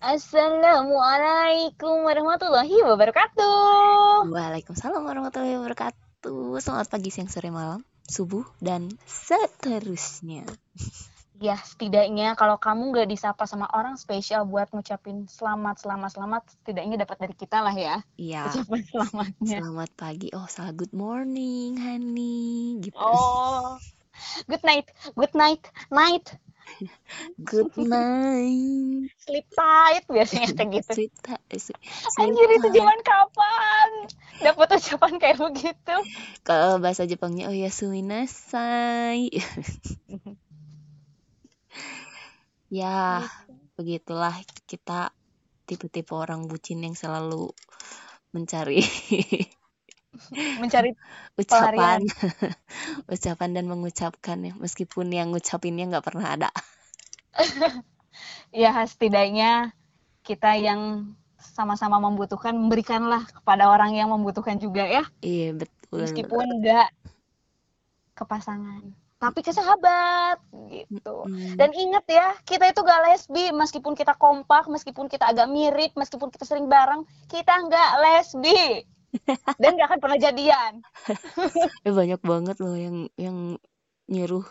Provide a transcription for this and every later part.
Assalamualaikum warahmatullahi wabarakatuh. Waalaikumsalam warahmatullahi wabarakatuh. Selamat pagi, siang, sore, malam, subuh, dan seterusnya. Ya, setidaknya kalau kamu nggak disapa sama orang spesial buat ngucapin selamat, selamat, selamat, setidaknya dapat dari kita lah ya. Iya. Ucapan selamatnya. Selamat pagi. Oh, salah good morning, honey. Gitu. Oh, good night, good night, night, Good night. sleep tight biasanya kayak gitu. Sweet, eh, sweet, sweet Anjir itu zaman kapan? Dapat ucapan kayak begitu. Kalau bahasa Jepangnya oh ya suminasai. ya, begitulah kita tipe-tipe orang bucin yang selalu mencari Mencari ucapan. ucapan dan mengucapkan ya meskipun yang ngucapinnya nggak pernah ada. Ya setidaknya kita yang sama-sama membutuhkan memberikanlah kepada orang yang membutuhkan juga ya. Iya betul meskipun enggak ke pasangan tapi ke sahabat gitu. Mm. dan ingat ya kita itu gak lesbi meskipun kita kompak meskipun kita agak mirip meskipun kita sering bareng kita nggak lesbi dan gak akan pernah jadian. Eh banyak banget loh yang yang nyuruh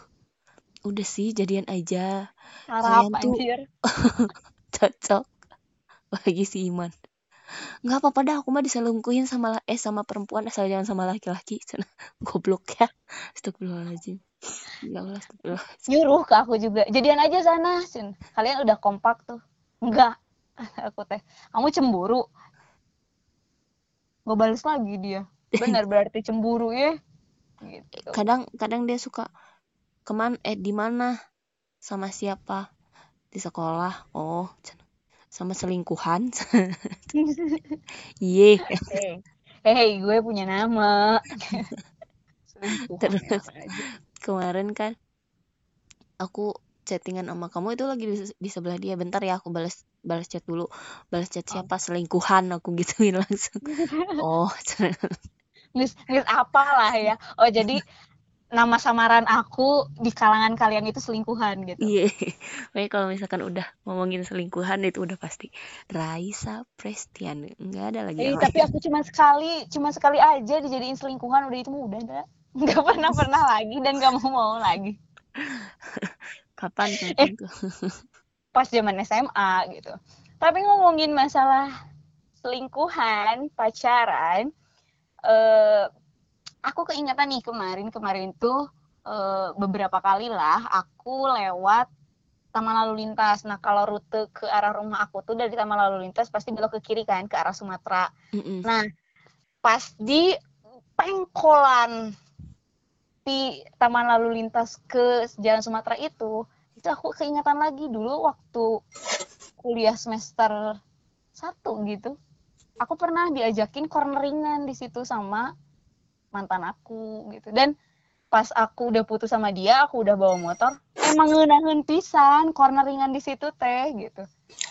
udah sih jadian aja. Harap Kalian tuh- anjir. cocok lagi si Iman. Nggak apa-apa dah aku mah diselingkuhin sama eh sama perempuan asal jangan sama laki-laki. Cina goblok ya. Astagfirullahaladzim. Ya Allah astagfirullah nyuruh ke aku juga. Jadian aja sana. Kalian udah kompak tuh. Enggak aku teh kamu cemburu gue balas lagi dia. Benar berarti cemburu ya. Gitu. Kadang kadang dia suka keman eh di mana? Sama siapa? Di sekolah? Oh sama selingkuhan? Iya hey, hey gue punya nama. Selingkuhan Terus. kemarin kan aku chattingan sama kamu itu lagi di, di sebelah dia. Bentar ya aku balas balas chat dulu. Balas chat siapa? Selingkuhan aku gituin langsung. Oh Nges, nges apalah ya. Oh jadi nama samaran aku di kalangan kalian itu selingkuhan gitu. Iya. Pokoknya kalau misalkan udah ngomongin selingkuhan itu udah pasti. Raisa Prestian. Nggak ada lagi Eh, tapi lain. aku cuma sekali, cuma sekali aja dijadiin selingkuhan. Udah itu udah dah. Nggak pernah pernah lagi dan nggak mau mau lagi. kapan Eh. Pas zaman SMA gitu. Tapi ngomongin masalah selingkuhan, pacaran, eh aku keingetan nih kemarin kemarin tuh eh, beberapa kali lah aku lewat taman lalu lintas. Nah kalau rute ke arah rumah aku tuh dari taman lalu lintas pasti belok ke kiri kan ke arah Sumatera. Mm-mm. Nah, pas di pengkolan di taman lalu lintas ke Jalan Sumatera itu, itu aku keingetan lagi dulu waktu kuliah semester satu gitu. Aku pernah diajakin corneringan di situ sama mantan aku gitu. Dan pas aku udah putus sama dia, aku udah bawa motor, emang ngeunaheun pisan corneringan di situ teh gitu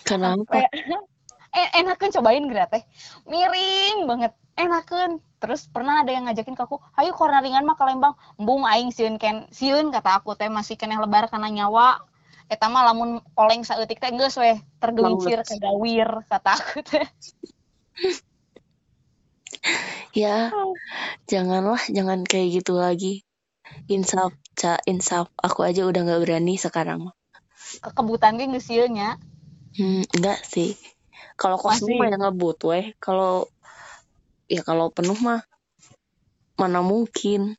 kenapa kayak eh, enakan cobain gerak teh miring banget enakan terus pernah ada yang ngajakin ke aku ayo corneringan mah ke Lembang embung aing sieun ken sieun kata aku teh masih keneh lebar karena nyawa eta mah lamun oleng saeutik teh geus weh tergelincir Males. kagawir kata aku teh ya janganlah jangan kayak gitu lagi insaf ca insaf aku aja udah nggak berani sekarang kekebutan sieun nya Hmm, enggak sih. Kalau kosong Masih? mah ya ngebut weh. Kalau ya kalau penuh mah mana mungkin.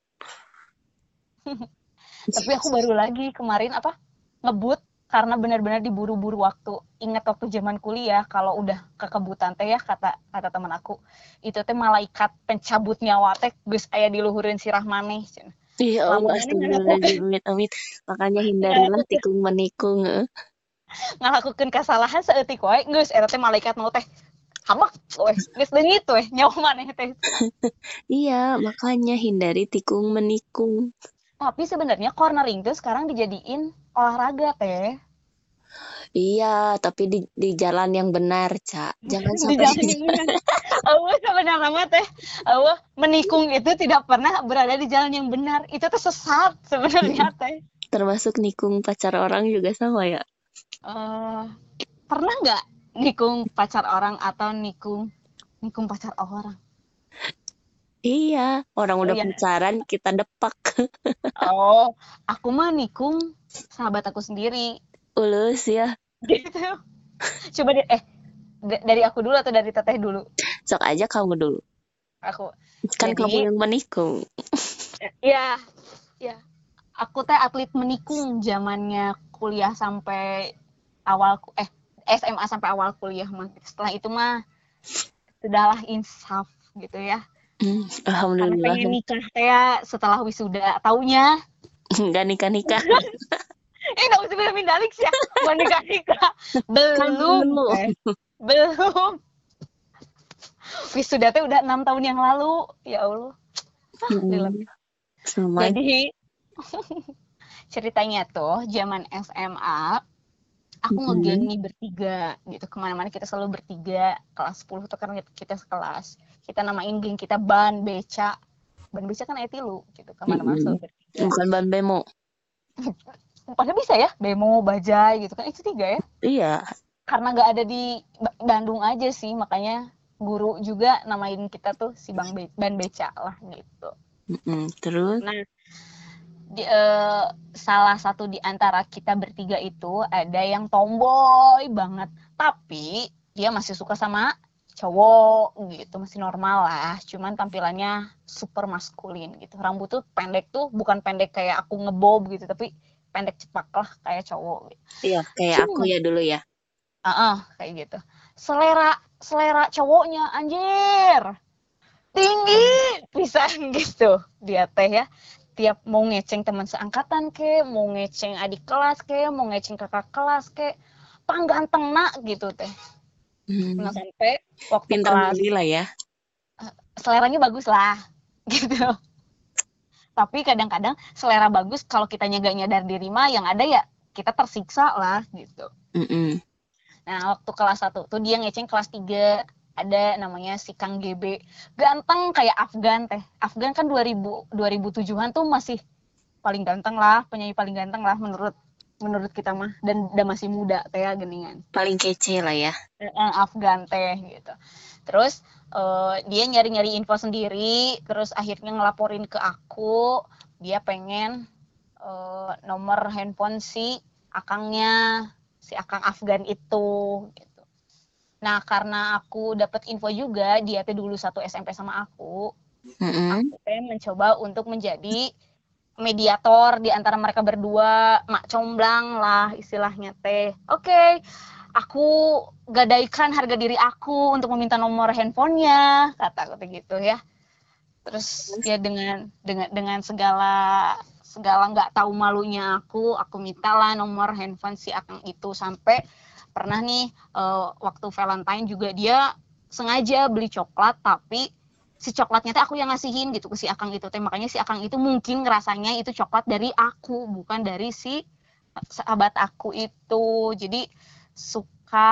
tapi aku baru lagi kemarin apa ngebut karena benar-benar diburu-buru waktu ingat waktu zaman kuliah kalau udah kekebutan teh ya kata kata teman aku itu teh malaikat pencabut nyawa teh geus aya di luhureun sirah maneh cenah. Ya Lamun Allah, amit, amit. Makanya hindarilah tikung menikung. eh. ngalakukeun kesalahan saeutik wae geus eta teh malaikat mau teh hamak weh geus leungit weh nyawa maneh teh Iya, makanya hindari tikung menikung. tapi sebenarnya cornering tuh sekarang dijadiin olahraga teh Iya, tapi di, di jalan yang benar, Ca. Jangan di sampai jalan yang benar. Allah sebenarnya mah teh Allah menikung itu tidak pernah berada di jalan yang benar itu tuh sesat sebenarnya teh termasuk nikung pacar orang juga sama ya. Eh, pernah nggak nikung pacar orang atau nikung nikung pacar orang Iya, orang Oh, udah iya. pacaran kita depak. oh aku mah nikung sahabat aku sendiri Ulus ya. gitu coba deh eh dari aku dulu atau dari teteh dulu Sok aja kamu dulu. aku Kan Jadi- kamu yang menikung. ya ya aku teh atlet menikung zamannya kuliah sampai awal eh SMA sampai awal kuliah mah setelah itu mah sudahlah insaf gitu ya Hmm, karena Alhamdulillah. pengen nikah teh ya setelah wisuda taunya Enggak nikah-nikah. eh nggak usah bilang mindalik sih ya mau nikah nikah belum belum. eh. belum wisuda teh udah enam tahun yang lalu ya allah Alhamdulillah. Hmm, Sama. Jadi ceritanya tuh zaman SMA aku Mhm. ngegeng nih bertiga gitu ke mana-mana kita selalu bertiga kelas 10 tuh kan kita sekelas kita namain geng kita ban beca ban beca kan etilu gitu ke mana-mana Mhm. selalu bertiga Bukan ban bemo. padahal bisa ya bemo bajai gitu kan itu tiga ya Iya. karena nggak ada di Ba- Bandung aja sih makanya guru juga namain kita tuh si bang Be- ban beca lah gitu Mm-mm. Terus? Nah, di, eh, salah satu di antara kita bertiga itu ada yang tomboy banget, tapi dia masih suka sama cowok gitu, masih normal lah. Cuman tampilannya super maskulin gitu. Rambut tuh pendek tuh bukan pendek kayak aku ngebob gitu, tapi pendek cepak lah kayak cowok. Gitu. Iya, kayak Cuma- aku ya dulu ya. Ah, kayak gitu. Selera selera cowoknya anjir. Tinggi pisan gitu dia teh ya. Tiap mau ngeceng teman seangkatan ke, mau ngeceng adik kelas ke, mau ngeceng kakak kelas ke, pang ganteng nak gitu teh. Hmm. Nah sampai waktu Pinter kelas lah ya. seleranya bagus lah gitu. Tapi kadang-kadang selera bagus kalau kitanya gak nyadar diri mah yang ada ya kita tersiksa lah gitu. Mm-mm. Nah, waktu kelas 1 tuh dia ngeceng kelas 3 ada namanya si Kang GB. Ganteng kayak Afgan teh. Afgan kan 2000 2007-an tuh masih paling ganteng lah, penyanyi paling ganteng lah menurut menurut kita mah dan udah masih muda teh ya geningan. Paling kece lah ya. Afgan teh gitu. Terus eh, dia nyari-nyari info sendiri, terus akhirnya ngelaporin ke aku, dia pengen eh, nomor handphone si akangnya, si akang Afgan itu gitu. Nah, karena aku dapat info juga dia teh dulu satu SMP sama aku, Mm-mm. aku teh mencoba untuk menjadi mediator di antara mereka berdua, mak comblang lah istilahnya teh. Oke, aku gadaikan harga diri aku untuk meminta nomor handphonenya, kata aku gitu ya. Terus ya dengan dengan dengan segala segala nggak tahu malunya aku, aku mintalah nomor handphone si akang itu sampai pernah nih eh, waktu Valentine juga dia sengaja beli coklat tapi si coklatnya teh aku yang ngasihin gitu ke si akang itu teh. Makanya si akang itu mungkin ngerasanya itu coklat dari aku bukan dari si sahabat aku itu. Jadi suka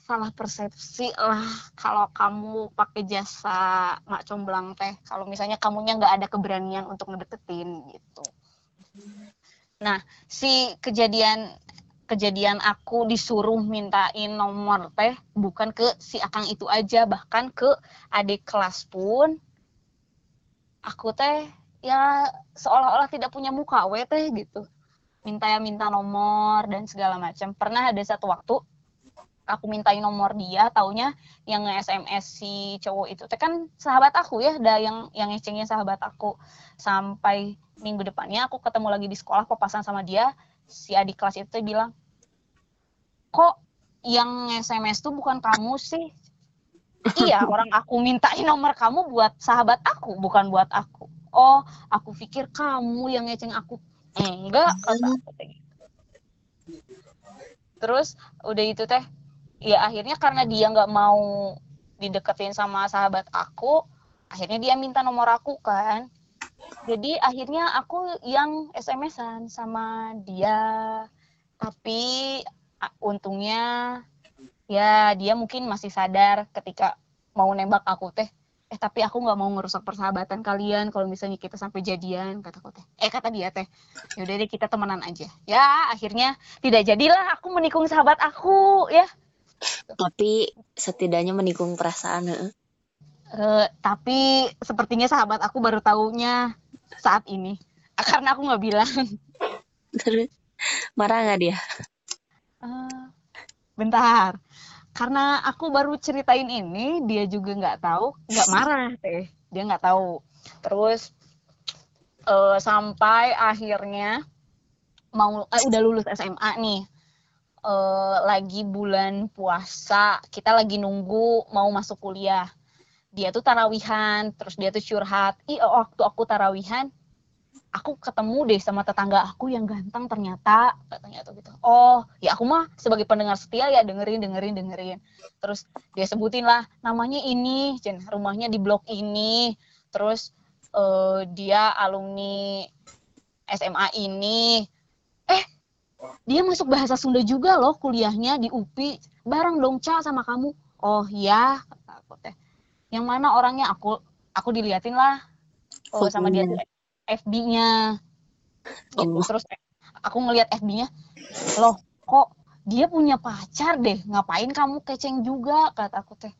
salah persepsi lah kalau kamu pakai jasa mak comblang teh. Kalau misalnya kamunya nggak ada keberanian untuk ngedeketin gitu. Nah si kejadian kejadian aku disuruh mintain nomor teh bukan ke si akang itu aja bahkan ke adik kelas pun. Aku teh ya seolah-olah tidak punya muka we teh gitu. Minta ya minta nomor dan segala macam. Pernah ada satu waktu aku mintain nomor dia taunya yang nge-SMS si cowok itu. Teh kan sahabat aku ya ada yang yang ngecengnya sahabat aku. Sampai minggu depannya aku ketemu lagi di sekolah papasan sama dia si adik kelas itu bilang kok yang SMS tuh bukan kamu sih? Iya orang aku mintain nomor kamu buat sahabat aku bukan buat aku. Oh aku pikir kamu yang ngeceng aku. Enggak kata aku teh gitu. terus udah itu teh ya akhirnya karena dia nggak mau dideketin sama sahabat aku akhirnya dia minta nomor aku kan. Jadi akhirnya aku yang SMS-an sama dia. Tapi untungnya ya dia mungkin masih sadar ketika mau nembak aku teh. Eh tapi aku nggak mau ngerusak persahabatan kalian kalau misalnya kita sampai jadian kata teh. Eh kata dia teh yaudah deh kita temenan aja. Ya akhirnya tidak jadilah aku menikung sahabat aku ya. Tapi setidaknya menikung perasaan. Eh, tapi sepertinya sahabat aku baru taunya saat ini. Ah, karena aku nggak bilang. Marah nggak dia? Eh, bentar. Karena aku baru ceritain ini dia juga nggak tahu nggak marah teh dia nggak tahu. Terus eh, sampai akhirnya mau eh, udah lulus SMA nih. Eh, lagi bulan puasa kita lagi nunggu mau masuk kuliah. Dia tuh tarawihan terus dia tuh curhat ih waktu aku tarawihan aku ketemu deh sama tetangga aku yang ganteng ternyata katanya tuh gitu. Oh ya aku mah sebagai pendengar setia ya dengerin dengerin dengerin. Terus dia sebutin lah namanya ini Jen rumahnya di blok ini. Terus eh, dia alumni SMA ini. Eh dia masuk bahasa Sunda juga loh kuliahnya di UPI bareng dong Ca sama kamu. Oh ya kata aku teh. Yang mana orangnya? Aku aku diliatin lah. Oh sama dia FB-nya gitu. Oh. Terus aku ngelihat FB-nya, loh kok dia punya pacar deh, ngapain kamu keceng juga kata aku teh.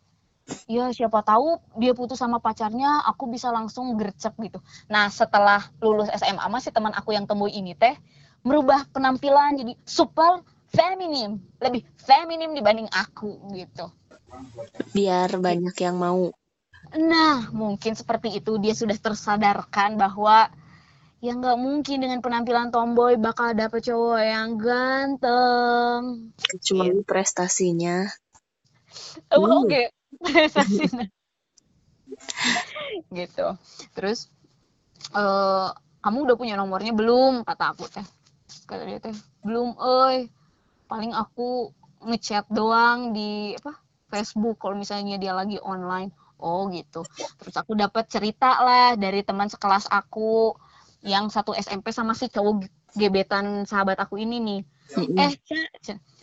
Ya siapa tahu dia putus sama pacarnya, aku bisa langsung gercep gitu. Nah setelah lulus SMA masih teman aku yang temui ini teh merubah penampilan jadi super feminim, lebih feminim dibanding aku gitu. Biar banyak yang mau. Nah, mungkin seperti itu dia sudah tersadarkan bahwa ya nggak mungkin dengan penampilan tomboy bakal dapet cowok yang ganteng. Cuma prestasinya. Oh. Oke, prestasinya. gitu. Terus eh kamu udah punya nomornya belum? Kata aku teh. Kata dia teh, belum, euy. Paling aku ngechat doang di apa? Facebook kalau misalnya dia lagi online. Oh gitu. Terus aku dapat cerita lah dari teman sekelas aku yang satu SMP sama si cowok gebetan sahabat aku ini nih. Eh,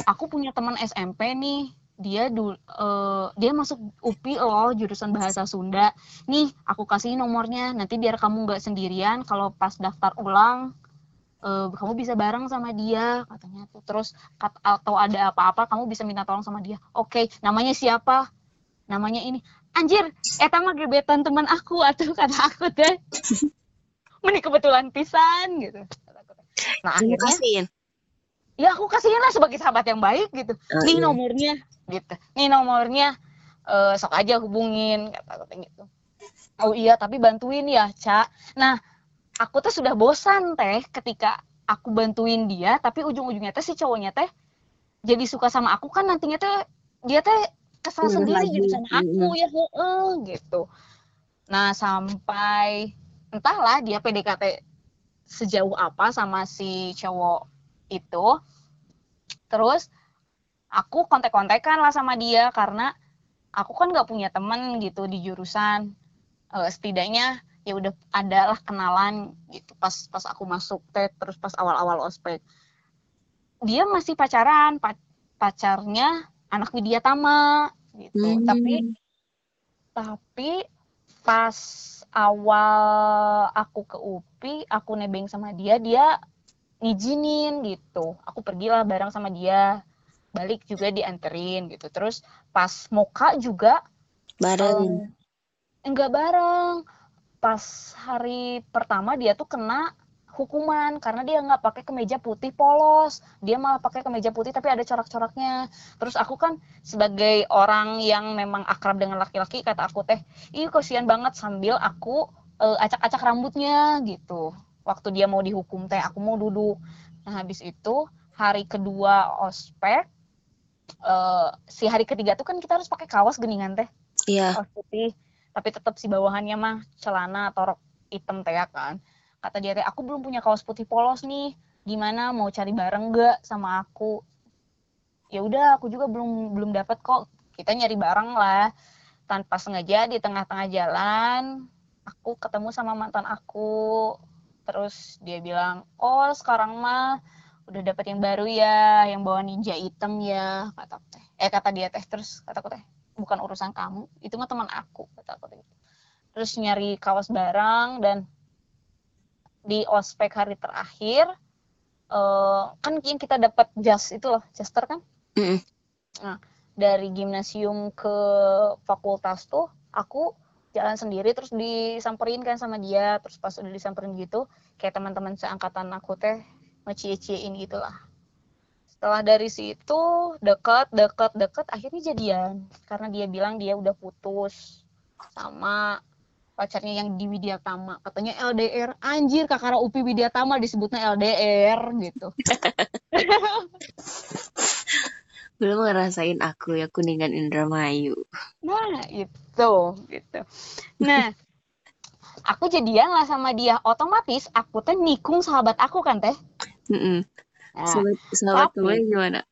aku punya teman SMP nih. Dia dul eh, dia masuk UPI loh, jurusan bahasa Sunda. Nih, aku kasih nomornya. Nanti biar kamu nggak sendirian kalau pas daftar ulang eh, kamu bisa bareng sama dia katanya tuh. Terus kat- atau ada apa-apa kamu bisa minta tolong sama dia. Oke, namanya siapa? Namanya ini. Anjir, eta mah gebetan teman aku atau kata aku teh. Ini kebetulan pisan gitu. Nah, akhirnya kasihin. ya aku kasihin lah sebagai sahabat yang baik gitu Oh, nih iya. nomornya gitu nih nomornya eh, sok aja hubungin kata kata gitu oh iya tapi bantuin ya Ca nah aku tuh sudah bosan teh ketika aku bantuin dia tapi ujung-ujungnya teh si cowoknya teh jadi suka sama aku kan nantinya teh dia teh kesal sendiri lagi. gitu sama aku ya heeh, gitu nah sampai entahlah dia PDKT sejauh apa sama si cowok itu. Terus aku kontek-kontekan lah sama dia karena aku kan nggak punya temen gitu di jurusan. Eh, setidaknya ya udah ada lah kenalan gitu pas pas aku masuk teh terus pas awal-awal ospek. Dia masih pacaran pa- pacarnya anak Widya Tama gitu. Hmm. tapi tapi pas awal aku ke UPI aku nebeng sama dia dia ngizinin gitu. Aku pergilah bareng sama dia. Balik juga dianterin gitu. Terus pas moka juga Bareng. em, enggak bareng. Pas hari pertama dia tuh kena hukuman karena dia nggak pakai kemeja putih polos. Dia malah pakai kemeja putih tapi ada corak-coraknya. Terus aku kan sebagai orang yang memang akrab dengan laki-laki kata aku teh ih kasihan banget sambil aku eh, acak-acak rambutnya gitu. Waktu dia mau dihukum teh aku mau duduk. Nah habis itu hari kedua ospek eh, si hari ketiga tuh kan kita harus pakai kaos geningan teh. Iya. kaos putih. Tapi tetap si bawahannya mah celana atau rok hitam teh ya kan kata dia aku belum punya kaos putih polos nih. Gimana mau cari bareng gak sama aku? Ya udah aku juga belum belum dapat kok. Kita nyari bareng lah. Tanpa sengaja di tengah-tengah jalan aku ketemu sama mantan aku. Terus dia bilang oh sekarang mah udah dapat yang baru ya yang bawa ninja hitam ya kata teh. Eh kata dia teh terus kata aku teh bukan urusan kamu itu mah teman aku kata aku teh. Terus nyari kaos bareng dan di ospek hari terakhir uh, kan yang kita dapat jas itu loh jaster kan? Mm-mm. nah dari gimnasium ke fakultas tuh aku jalan sendiri terus disamperin kan sama dia. Terus pas udah disamperin gitu kayak teman-teman seangkatan aku teh ngecie-ciein gitu lah. Setelah dari situ deket deket deket akhirnya jadian. Karena dia bilang dia udah putus sama pacarnya yang di Widyatama. Katanya LDR anjir kakara Upi Widyatama disebutnya LDR gitu. Belum ngerasain aku ya kuningan Indramayu. Nah itu gitu. Nah aku jadian lah sama dia. Otomatis aku teh nikung sahabat aku kan teh? Mm-mm. nah, sahabat sahabat tapi- gimana?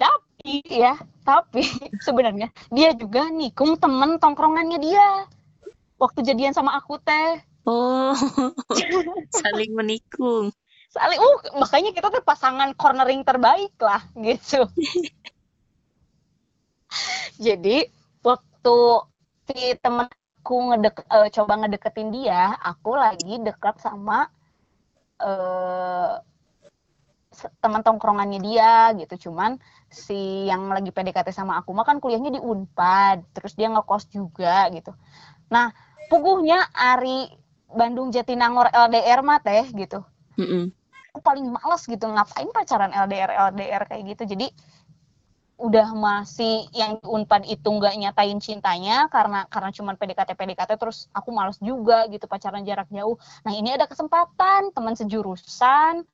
Tapi ya tapi sebenarnya dia juga nikung temen tongkrongannya dia waktu jadian sama aku teh. Oh saling menikung. Saling uh makanya kita tuh pasangan cornering terbaik lah gitu. Jadi waktu si temenku ngedek eh, coba ngedeketin dia aku lagi dekat sama eh se- teman tongkrongannya dia gitu. Cuman si yang lagi PDKT sama aku mah kan kuliahnya di Unpad terus dia ngekos juga gitu. Nah puguhnya Ari Bandung Jatinangor LDR mah teh gitu. Mm-mm. aku paling males gitu ngapain pacaran LDR LDR kayak gitu. Jadi udah masih yang Unpad itu nggak nyatain cintanya karena karena cuman PDKT PDKT terus aku males juga gitu pacaran jarak jauh. Nah ini ada kesempatan teman sejurusan.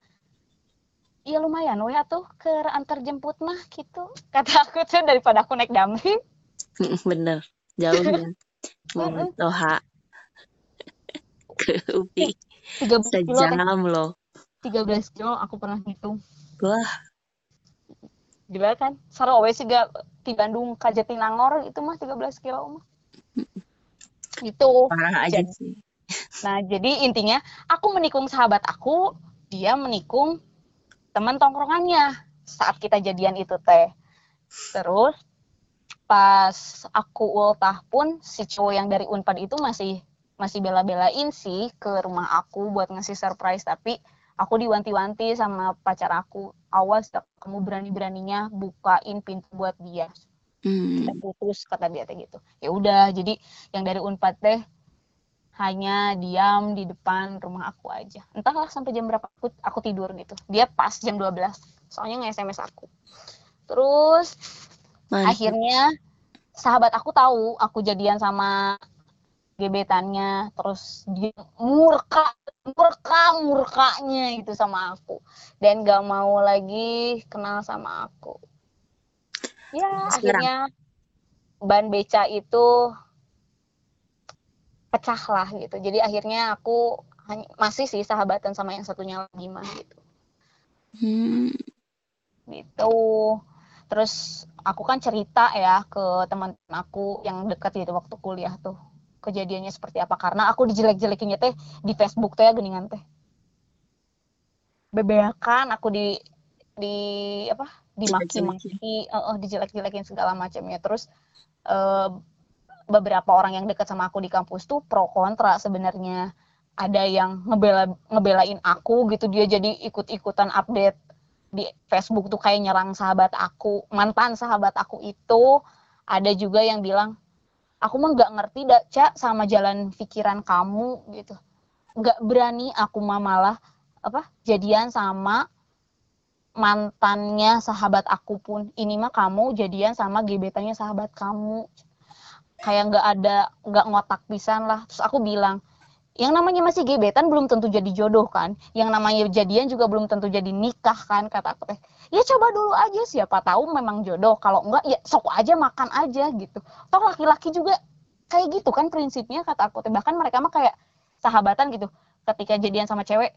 Iya lumayan ya tuh ke antar jemput mah gitu. Kata aku tuh daripada aku naik damri. Bener jauh Mm-mm. Toha ke Upi 13 kilo teh sejam loh. 13 kilo aku pernah hitung wah. Gila kan? Sarawe sih gak. Di Bandung ke Jatinangor itu mah 13 kilo mah. Itu parah aja Jadi- sih. Nah, jadi intinya aku menikung sahabat aku, dia menikung teman tongkrongannya saat kita jadian itu teh. Terus pas aku ultah pun si cowok yang dari Unpad itu masih masih bela-belain sih ke rumah aku buat ngasih surprise. Tapi aku diwanti-wanti sama pacar aku. Awas kamu berani-beraninya bukain pintu buat dia. Hmm. kita putus kata dia teh gitu. Ya udah jadi yang dari unpad teh hanya diam di depan rumah aku aja. Entahlah sampai jam berapa aku, aku tidur gitu. Dia pas jam 12 soalnya nge sms aku. Terus Mantap. akhirnya sahabat aku tahu aku jadian sama gebetannya terus dia murka murka murkanya itu sama aku dan gak mau lagi kenal sama aku ya Sekarang? akhirnya ban beca itu pecah lah gitu jadi akhirnya aku masih sih sahabatan sama yang satunya lagi mah gitu Hmm. gitu terus aku kan cerita ya ke teman aku yang dekat gitu waktu kuliah tuh kejadiannya seperti apa. Karena aku dijelek-jelekinnya teh di Facebook teh ya geningan teh. Bebeakan aku di di apa? Dimaki-maki eh, eh, dijelek-jelekin segala macamnya. Terus eh, beberapa orang yang dekat sama aku di kampus tuh pro kontra sebenarnya. Ada yang ngebela ngebelain aku gitu dia jadi ikut-ikutan update di Facebook tuh kayak nyerang sahabat aku mantan sahabat aku itu ada juga yang bilang aku mah nggak ngerti dah cak sama jalan pikiran kamu gitu. Nggak berani aku mah malah apa jadian sama mantannya sahabat aku pun. Ini mah kamu jadian sama gebetannya sahabat kamu. Kayak nggak ada nggak ngotak pisan lah. Terus aku bilang yang namanya masih gebetan belum tentu jadi jodoh kan. Yang namanya jadian juga belum tentu jadi nikah kan kata aku teh. Ya coba dulu aja siapa tahu memang jodoh. Kalau enggak ya sok aja makan aja gitu. Toh laki-laki juga kayak gitu kan prinsipnya kata aku teh. Bahkan mereka mah kayak sahabatan gitu. Ketika jadian sama cewek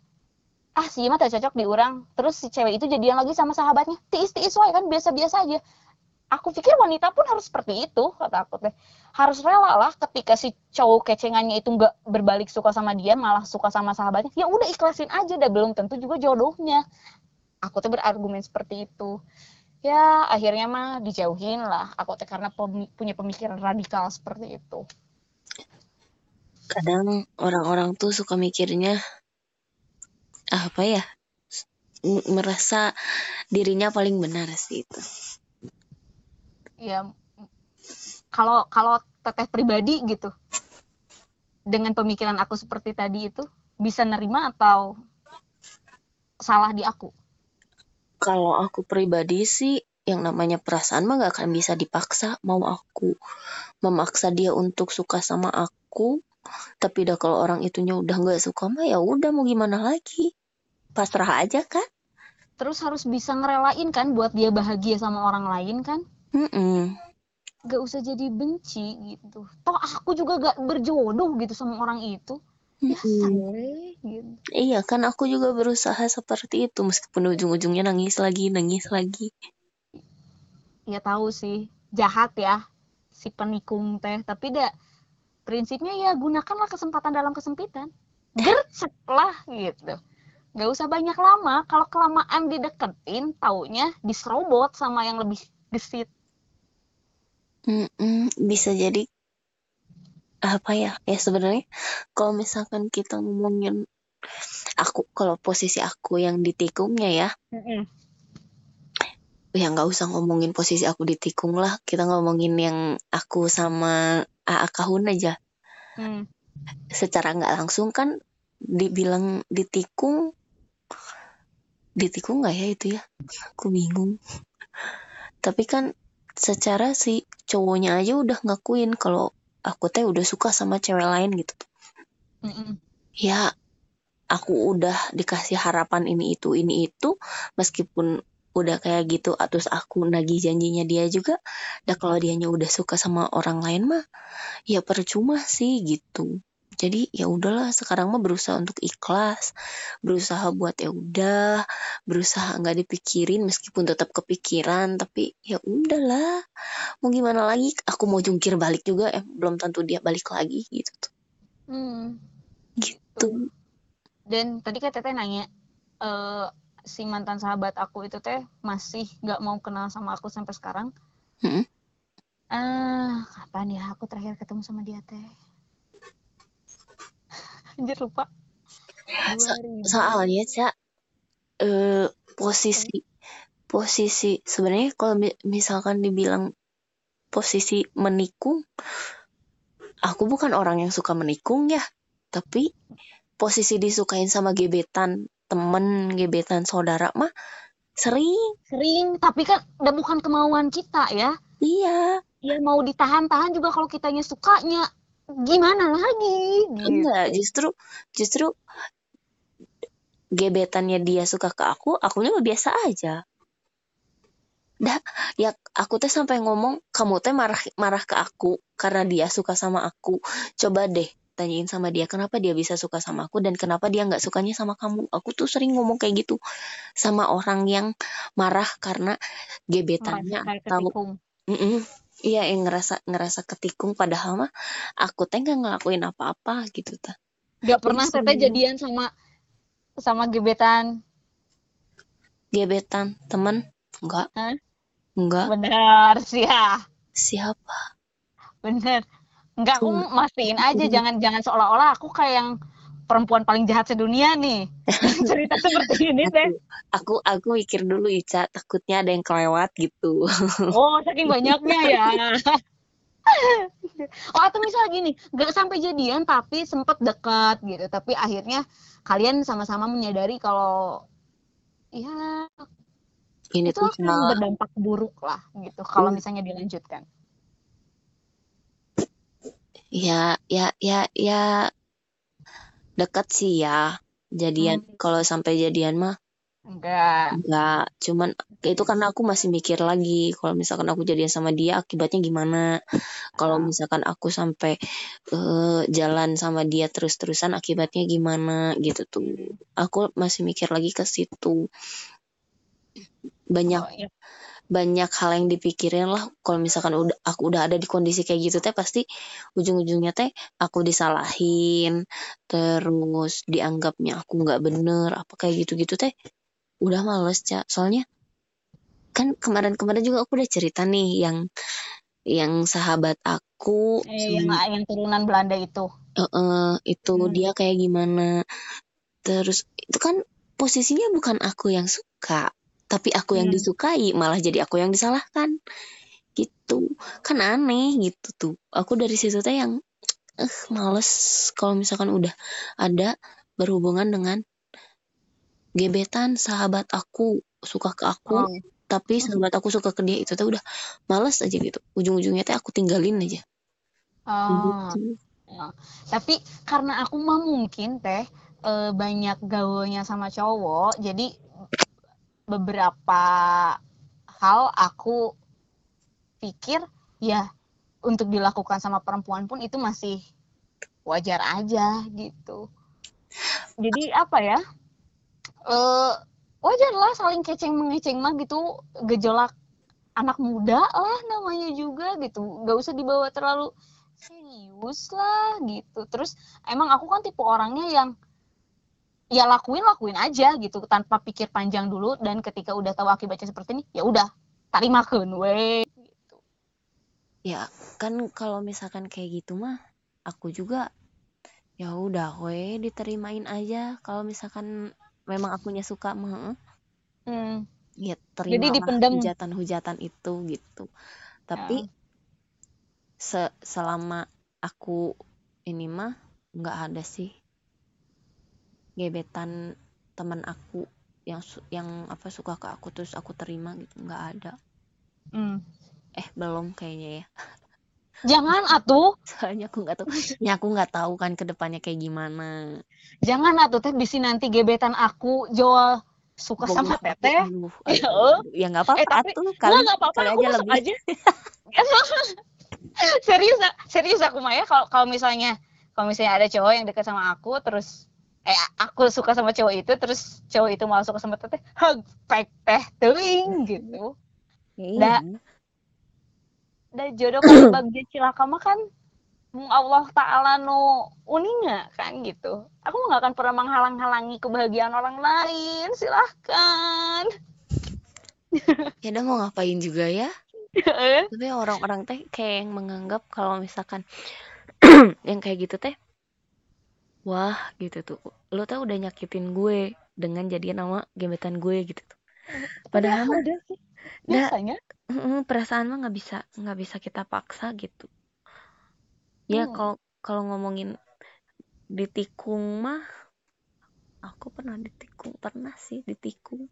ah si mah cocok di orang terus si cewek itu jadian lagi sama sahabatnya. Tiis tiis wae kan biasa-biasa aja aku pikir wanita pun harus seperti itu kata aku teh. Harus rela lah ketika si cowok kecengannya itu nggak berbalik suka sama dia malah suka sama sahabatnya ya udah ikhlasin aja dah belum tentu juga jodohnya. Aku tuh berargumen seperti itu. Ya akhirnya mah dijauhin lah. Aku teh karena pemi- punya pemikiran radikal seperti itu. Kadang orang-orang tuh suka mikirnya apa ya merasa dirinya paling benar sih itu ya kalau kalau teteh pribadi gitu dengan pemikiran aku seperti tadi itu bisa nerima atau salah di aku? Kalau aku pribadi sih yang namanya perasaan mah gak akan bisa dipaksa mau aku memaksa dia untuk suka sama aku tapi dah kalau orang itunya udah nggak suka mah ya udah mau gimana lagi? Pasrah aja kan? Terus harus bisa ngerelain kan buat dia bahagia sama orang lain kan Mm-mm. gak usah jadi benci gitu. Toh aku juga gak berjodoh gitu sama orang itu. Ya gitu. Iya kan aku juga berusaha seperti itu. Meskipun ujung-ujungnya nangis lagi nangis lagi. ya tahu sih jahat ya si penikung teh. Tapi dah prinsipnya ya gunakanlah kesempatan dalam kesempitan. Gercep lah gitu. Gak usah banyak lama. Kalau kelamaan dideketin taunya diserobot sama yang lebih gesit Mm-mm, bisa jadi apa ya ya sebenarnya kalau misalkan kita ngomongin aku kalau posisi aku yang ditikungnya ya ya nggak usah ngomongin posisi aku ditikung lah kita ngomongin yang aku sama AA Kahun aja. Hmm. secara nggak langsung kan dibilang ditikung ditikung nggak ya itu ya? Aku bingung. Tapi kan secara si cowoknya aja udah ngakuin kalau aku teh udah suka sama cewek lain gitu. Mm-mm. ya aku udah dikasih harapan ini itu ini itu. Meskipun udah kayak gitu terus aku nagih janjinya dia juga dah kalau dianya udah suka sama orang lain mah ya percuma sih gitu jadi ya udahlah sekarang mah berusaha untuk ikhlas berusaha buat ya udah berusaha nggak dipikirin meskipun tetap kepikiran tapi ya udahlah. Mau gimana lagi? Aku mau jungkir balik juga eh belum tentu dia balik lagi gitu tuh. Hmm. gitu. Dan tadi kan teteh nanya eh si mantan sahabat aku itu teh masih nggak mau kenal sama aku sampai sekarang? Mm-mm. ah kapan ya? Aku terakhir ketemu sama dia teh anjir lupa. So- 2000 soalnya cak eh posisi posisi sebenarnya kalau mi- misalkan dibilang posisi menikung aku bukan orang yang suka menikung ya. Tapi posisi disukain sama gebetan temen gebetan saudara mah sering. Sering tapi kan udah bukan kemauan kita ya. Iya. Ya mau ditahan-tahan juga kalau kitanya sukanya gimana lagi? Gitu. enggak justru justru gebetannya dia suka ke aku akunya mah biasa aja. Dah ya aku teh sampai ngomong kamu teh marah marah ke aku karena dia suka sama aku. Coba deh tanyain sama dia kenapa dia bisa suka sama aku dan kenapa dia nggak sukanya sama kamu? Aku tuh sering ngomong kayak gitu sama orang yang marah karena gebetannya kayak atau. Iya yang ngerasa ngerasa ketikung padahal mah aku teh nggak ngelakuin apa-apa gitu ta Gak pernah teteh jadian sama sama gebetan. Gebetan temen? Enggak Hah? enggak bener sih ya siapa? Bener. Enggak, aku mastiin aja jangan jangan seolah-olah aku kayak yang perempuan paling jahat sedunia nih. Cerita seperti ini teh. Aku aku mikir dulu Ica takutnya ada yang kelewat gitu. Oh saking banyaknya ya. Oh atau misal gini nggak sampai jadian tapi sempet dekat gitu. Tapi akhirnya kalian sama-sama menyadari kalau ya ini itu tuh akan berdampak buruk lah gitu kalau Hmm. misalnya dilanjutkan. Ya ya ya ya dekat sih ya jadian Hmm. kalau sampai jadian mah enggak enggak cuman itu karena aku masih mikir lagi kalau misalkan aku jadian sama dia akibatnya gimana kalau Ah. misalkan aku sampai eh, jalan sama dia terus-terusan akibatnya gimana gitu tuh aku masih mikir lagi ke situ banyak Oh, iya. Banyak hal yang dipikirin lah kalau misalkan udah aku udah ada di kondisi kayak gitu teh pasti ujung-ujungnya teh aku disalahin terus dianggapnya aku nggak bener apa kayak gitu-gitu teh udah males cak soalnya kan kemarin-kemarin juga aku udah cerita nih yang yang sahabat aku Eh, yang yang turunan Belanda itu. eh, eh, itu Hmm. dia kayak gimana terus itu kan posisinya bukan aku yang suka tapi aku yang Hmm. disukai malah jadi aku yang disalahkan gitu kan aneh gitu tuh aku dari situ teh yang eh males kalau misalkan udah ada berhubungan dengan gebetan sahabat aku suka ke aku Oh. tapi sahabat aku suka ke dia itu tuh udah males aja gitu ujung-ujungnya teh aku tinggalin aja Oh. gitu Ya. Tapi karena aku mah mungkin teh eh, banyak gaulnya sama cowok, jadi beberapa hal aku pikir ya untuk dilakukan sama perempuan pun itu masih wajar aja gitu. Jadi apa ya? Eh wajar lah saling keceng mengeceng mah gitu gejolak anak muda lah namanya juga gitu. Gak usah dibawa terlalu serius lah gitu. Terus emang aku kan tipe orangnya yang ya lakuin lakuin aja gitu tanpa pikir panjang dulu dan ketika udah tahu akibatnya seperti ini ya udah tarimakeun we gitu. ya kan kalau misalkan kayak gitu mah aku juga ya udah we diterimain aja kalau misalkan memang akunya suka mah Hmm, ya jadi terima lah dipendam. hujatan-hujatan itu gitu tapi Ya. se- selama aku ini mah nggak ada sih gebetan teman aku yang yang apa suka ke aku terus aku terima gitu nggak ada. Hmm. eh belum kayaknya ya. Jangan atuh, soalnya aku nggak tahu. Ya aku nggak tahu kan ke depannya kayak gimana. Jangan atuh teh bisi nanti gebetan aku jual suka sama Bogoh aku teteh. Ya, aduh, ya nggak apa-apa Eh, tapi- tuh Nggak, kali nggak apa-apa, kali aja lebih. aja. serius, serius aku Maya kalau kalau misalnya kalau misalnya ada cowok yang dekat sama aku terus eh aku suka sama cowok itu terus cowok itu malah suka sama teteh, hug pek teh teuing gitu. iya Dan jodoh kan bagian cilaka mah kan Allah Ta'ala nu uninga kan gitu. Aku nggak akan pernah menghalang-halangi kebahagiaan orang lain. Silahkan. ya udah mau ngapain juga ya tapi orang-orang teh kayak yang menganggap kalau misalkan yang kayak gitu teh wah gitu tuh. Lo teh udah nyakitin gue dengan jadian sama gebetan gue gitu tuh. Padahal mah udah sih. Biasanya. mm, perasaan mah nggak bisa nggak bisa kita paksa gitu. Ya Hmm. kalau kalau ngomongin ditikung mah aku pernah ditikung pernah sih ditikung.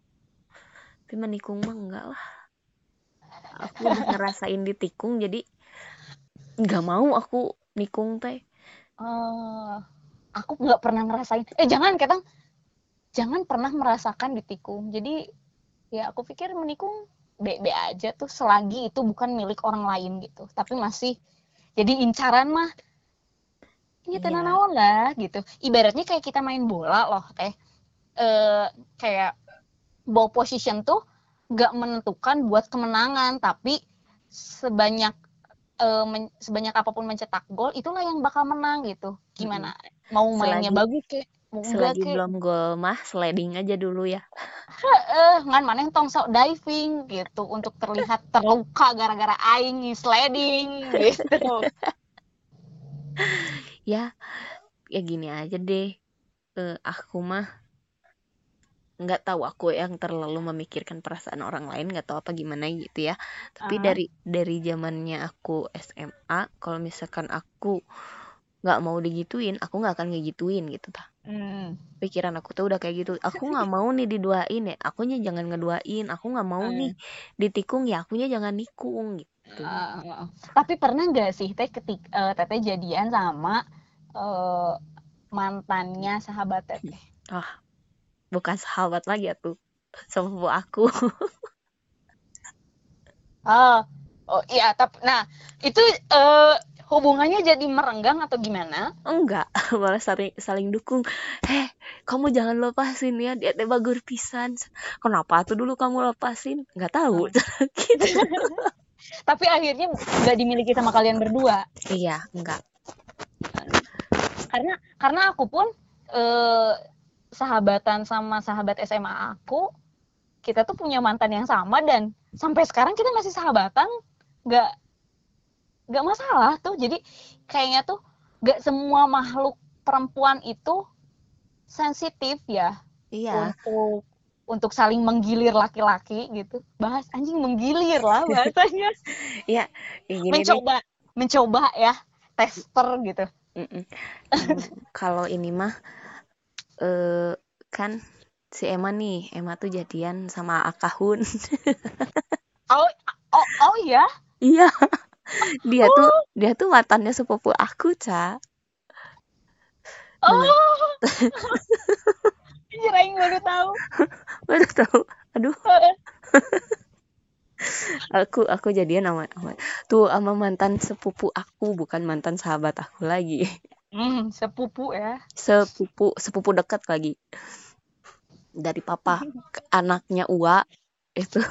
Tapi menikung mah enggak lah. Aku udah ngerasain ditikung jadi nggak mau aku nikung teh. Eh, aku nggak pernah ngerasain. Eh jangan ketang, jangan pernah merasakan ditikung. Jadi ya aku pikir menikung be-be aja tuh selagi itu bukan milik orang lain gitu. Tapi masih jadi incaran mah. Ini Iya. tenan naon lah gitu. Ibaratnya kayak kita main bola loh teh. Eh kayak ball position tuh nggak menentukan buat kemenangan, tapi sebanyak men- sebanyak apa pun mencetak gol itulah yang bakal menang gitu. Gimana? Mau mainnya Selagi- bagus kek, mau selagi kek. belum gol mah sliding aja dulu ya Eh, ngan mana yang tong sok diving gitu untuk terlihat terluka gara-gara aing sliding gitu. ya ya gini aja deh Eh, aku mah nggak tahu aku yang terlalu memikirkan perasaan orang lain nggak tahu apa gimana gitu ya tapi Ah. dari dari zamannya aku SMA kalau misalkan aku nggak mau digituin aku nggak akan ngegituin gitu tah Hmm. pikiran aku tuh udah kayak gitu aku nggak mau nih diduain ya akunya jangan ngeduain aku nggak mau Hmm. nih ditikung ya akunya jangan nikung gitu Ah, tapi pernah nggak sih teh ketik eh, teteh jadian sama eh, mantannya sahabat teteh? bukan sahabat lagi ya tuh sepupu aku Oh, oh iya, tapi nah itu eh, hubungannya jadi merenggang atau gimana? enggak malah saling saling dukung. Heh kamu jangan lepasin ya dia teh bagus pisan. Kenapa tuh dulu kamu lepasin? Nggak tahu. Gitu. Tapi akhirnya nggak dimiliki sama kalian berdua. iya enggak. Karena karena aku pun eh, sahabatan sama sahabat SMA aku, kita tuh punya mantan yang sama dan sampai sekarang kita masih sahabatan, nggak nggak masalah tuh. Jadi kayaknya tuh nggak semua makhluk perempuan itu sensitif ya iya. untuk untuk saling menggilir laki-laki gitu. Bahas anjing menggilir lah bahasanya. Iya ya gini deh. Mencoba mencoba ya tester gitu. Kalau ini mah eh kan si Emma nih Emma tuh jadian sama Akahun. Oh oh oh ya iya dia tuh dia tuh mantannya sepupu aku ca oh. Aing baru tahu. Baru tahu. Aduh. Aku aku jadian sama, sama- tuh sama mantan sepupu aku bukan mantan sahabat aku lagi. Hmm, sepupu ya. Sepupu sepupu dekat lagi. Dari papa ke anaknya Ua itu.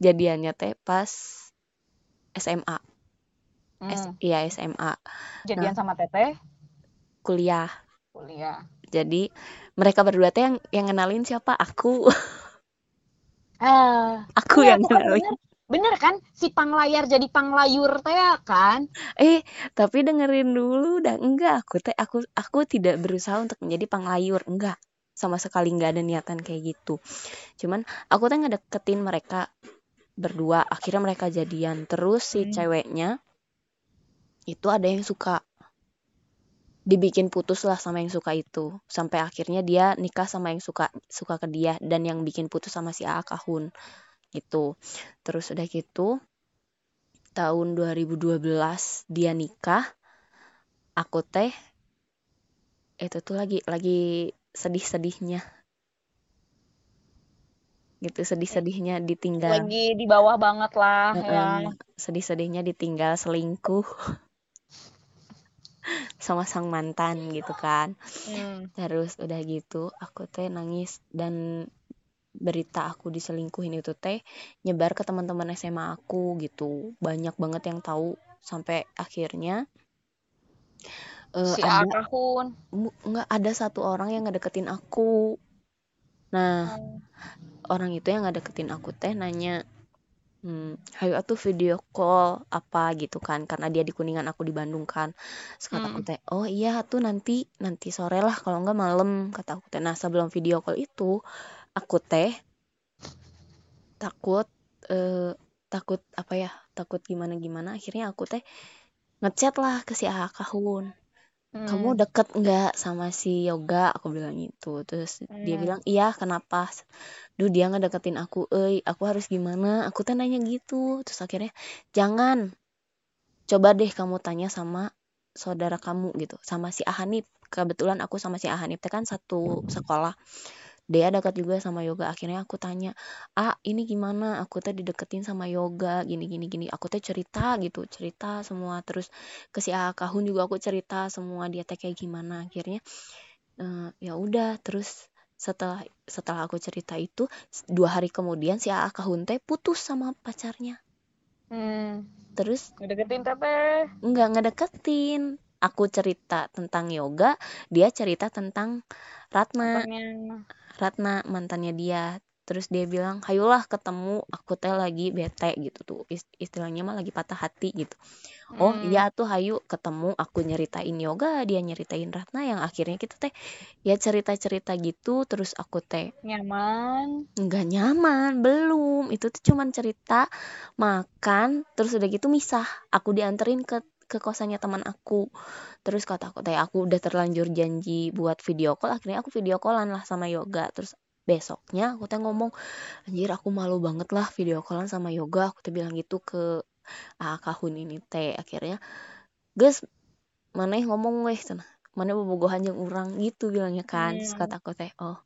Jadiannya teh pas SMA S hmm. iya SMA nah jadian sama teteh? Kuliah. Kuliah. Jadi mereka berdua teh yang yang kenalin siapa? Aku. Ah aku iya yang kenalin bener bener kan? Si panglayar jadi panglayur teh ya kan? Eh tapi dengerin dulu dah. Enggak aku teh aku aku tidak berusaha untuk menjadi panglayur. Enggak. Sama sekali nggak ada niatan kayak gitu. Cuman aku teh ngedeketin mereka berdua akhirnya mereka jadian. Terus si hmm. ceweknya itu ada yang suka. Dibikin putus lah sama yang suka itu. Sampai akhirnya dia nikah sama yang suka suka ke dia dan yang bikin putus sama si Aa Kahun gitu. Terus udah gitu tahun 2012 dia nikah aku teh itu tuh lagi lagi sedih-sedihnya gitu sedih-sedihnya ditinggal. Lagi di bawah banget lah ya. Heeh, sedih-sedihnya ditinggal selingkuh sama sang mantan gitu kan. Hmm. terus udah gitu aku teh nangis dan berita aku diselingkuhin itu teh nyebar ke teman-teman SMA aku gitu. Banyak banget yang tahu sampai akhirnya eh, si ada nggak ada satu orang yang ngedeketin aku. Nah Hmm. Orang itu yang ngedeketin aku teh nanya hmm, hayu atuh video call apa gitu kan? Karena dia di kuningan aku di Bandung kan. Kata aku Hmm. teh oh iya tuh nanti nanti sore lah kalau nggak malam kata aku teh. Nah sebelum video call itu aku teh takut eh takut apa ya takut gimana gimana akhirnya aku teh ngechat lah ke si Aha Kahun kamu Hmm. deket nggak sama si Yoga? Aku bilang gitu. Terus dia Hmm. bilang iya kenapa? Duh dia ngedeketin aku eh aku harus gimana? Aku teh nanya gitu. Terus akhirnya jangan. Coba deh kamu tanya sama saudara kamu gitu. Sama si Ahanif. Kebetulan aku sama si Ahanif teh kan satu sekolah dia dekat juga sama yoga. Akhirnya aku tanya ah ini gimana? Aku teh dideketin sama yoga gini gini gini. Aku teh cerita gitu cerita semua. Terus ke si A Kahun juga aku cerita semua dia teh kayak gimana. Akhirnya eh, ya udah. Terus setelah setelah aku cerita itu dua hari kemudian si A Kahun teh putus sama pacarnya. Hmm. terus Ngedeketin teteh nggak ngedeketin. Aku cerita tentang yoga dia cerita tentang Ratna. Mantannya Ratna mantannya dia. Terus dia bilang hayulah ketemu aku teh lagi bete gitu tuh. Is- istilahnya mah lagi patah hati gitu. Oh Hmm. iya tuh hayu ketemu aku nyeritain yoga dia nyeritain Ratna. Yang akhirnya kita teh ya cerita-cerita gitu terus aku teh nyaman. Nggak nyaman belum. Itu tuh cuman cerita makan terus udah gitu misah. Aku dianterin ke ke kosannya teman aku. Terus kata aku teh aku udah terlanjur janji buat video call. Akhirnya aku video callan lah sama yoga. Terus besoknya aku teh ngomong anjir aku malu banget lah video callan sama yoga. Aku teh bilang gitu ke ah, kahun ini teh. Akhirnya guys mana ngomong weh? Cenah mana bobogohan jeung urang? Gitu bilangnya kan. Terus Hmm. kata aku teh oh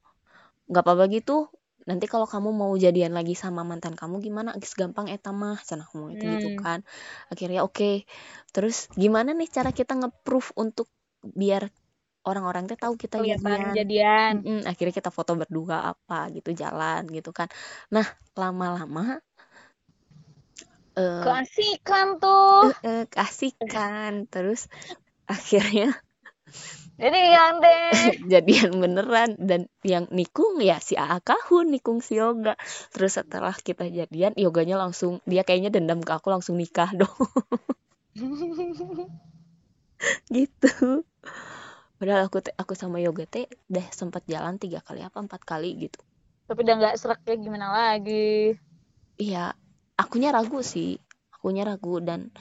nggak apa-apa gitu nanti kalau kamu mau jadian lagi sama mantan kamu gimana? Geus gampang eta mah. Cenah ngomong itu gitu Hmm. kan. Akhirnya oke. Terus gimana nih cara kita nge-proof untuk biar orang-orang teh tahu kita kelihatan jadian? jadian. Mm-mm, akhirnya kita foto berdua apa gitu jalan gitu kan. Nah lama-lama eh keasikan tuh. eh, kasih kan terus akhirnya jadi gandeng jadian beneran. Dan yang nikung ya si Aa Kahun nikung si Yoga. Terus setelah kita jadian Yoganya langsung dia kayaknya dendam ke aku langsung nikah dong. Gitu. Padahal aku te- aku sama yoga teh udah sempat jalan tiga kali apa empat kali gitu. Tapi udah nggak serak ya gimana lagi. iya akunya ragu sih. Akunya ragu dan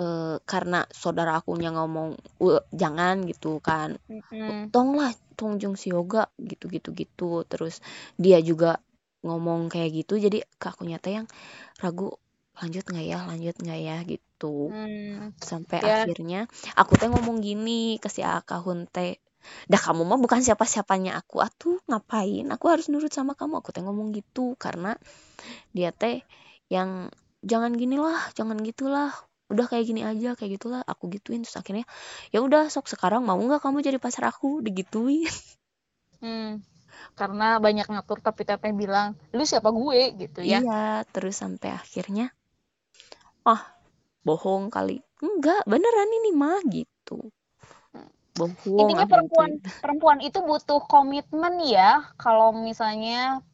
eh, karena saudara akunya ngomong "Uh, jangan gitu kan. Mm-mm. tong lah tong jung si yoga gitu gitu gitu. Terus dia juga ngomong kayak gitu. Jadi ke akunya teh yang ragu lanjut nggak ya lanjut nggak ya gitu. Hmm. sampai Ya. akhirnya aku teh ngomong gini ke si akahun teh dah kamu mah bukan siapa-siapanya aku. Atuh ngapain? Aku harus nurut sama kamu. Aku teh ngomong gitu karena dia teh yang jangan gini lah jangan gitulah udah kayak gini aja kayak gitulah aku gituin terus akhirnya ya udah sok sekarang mau nggak kamu jadi pacar aku digituin Hmm. Karena banyak ngatur tapi teteh bilang, lu siapa gue gitu ya. iya terus sampai akhirnya ah bohong kali enggak beneran ini mah gitu bohong Intinya ah, perempuan gituin. perempuan itu butuh komitmen ya kalau misalnya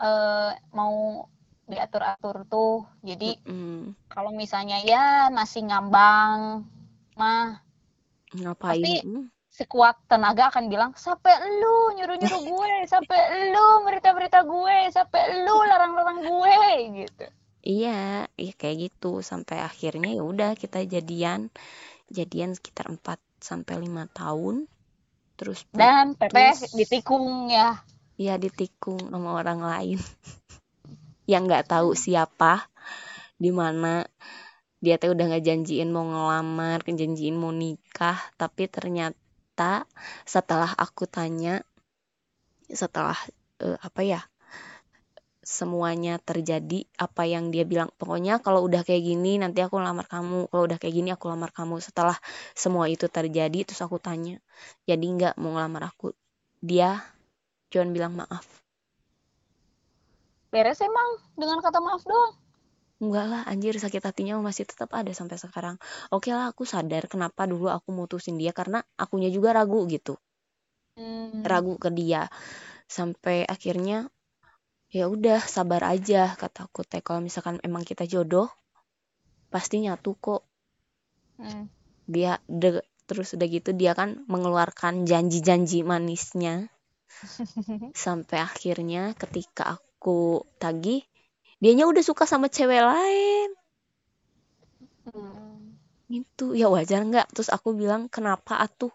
eh, mau diatur-atur tuh. Jadi Mm-mm. kalau misalnya ya masih ngambang mah ngapain Pasti- Mm. sekuat tenaga akan bilang sampai lu nyuruh-nyuruh gue, sampai lu berita-berita gue, sampai lu larang-larang gue gitu. Iya, iya kayak gitu sampai akhirnya ya udah kita jadian jadian sekitar 4 sampai 5 tahun terus Dan putus. ditikung ya. ya ditikung sama orang lain yang nggak tahu siapa di mana dia teh udah ngejanjiin mau ngelamar, ngejanjiin mau nikah, tapi ternyata setelah aku tanya setelah eh, apa ya semuanya terjadi apa yang dia bilang pokoknya kalau udah kayak gini nanti aku lamar kamu kalau udah kayak gini aku lamar kamu. Setelah semua itu terjadi terus aku tanya jadi nggak mau ngelamar aku? Dia cuman bilang maaf Beres emang dengan kata maaf doang. enggak lah anjir sakit hatinya masih tetap ada sampai sekarang oke lah aku sadar kenapa dulu aku mutusin dia karena akunya juga ragu gitu Hmm. ragu ke dia sampai akhirnya ya udah sabar aja kataku teh kalau misalkan emang kita jodoh pasti nyatu kok Hmm. dia de- terus udah gitu dia kan mengeluarkan janji-janji manisnya sampai akhirnya ketika aku tagih dianya udah suka sama cewek lain. Hmm. gitu. Ya wajar nggak? Terus aku bilang kenapa atuh?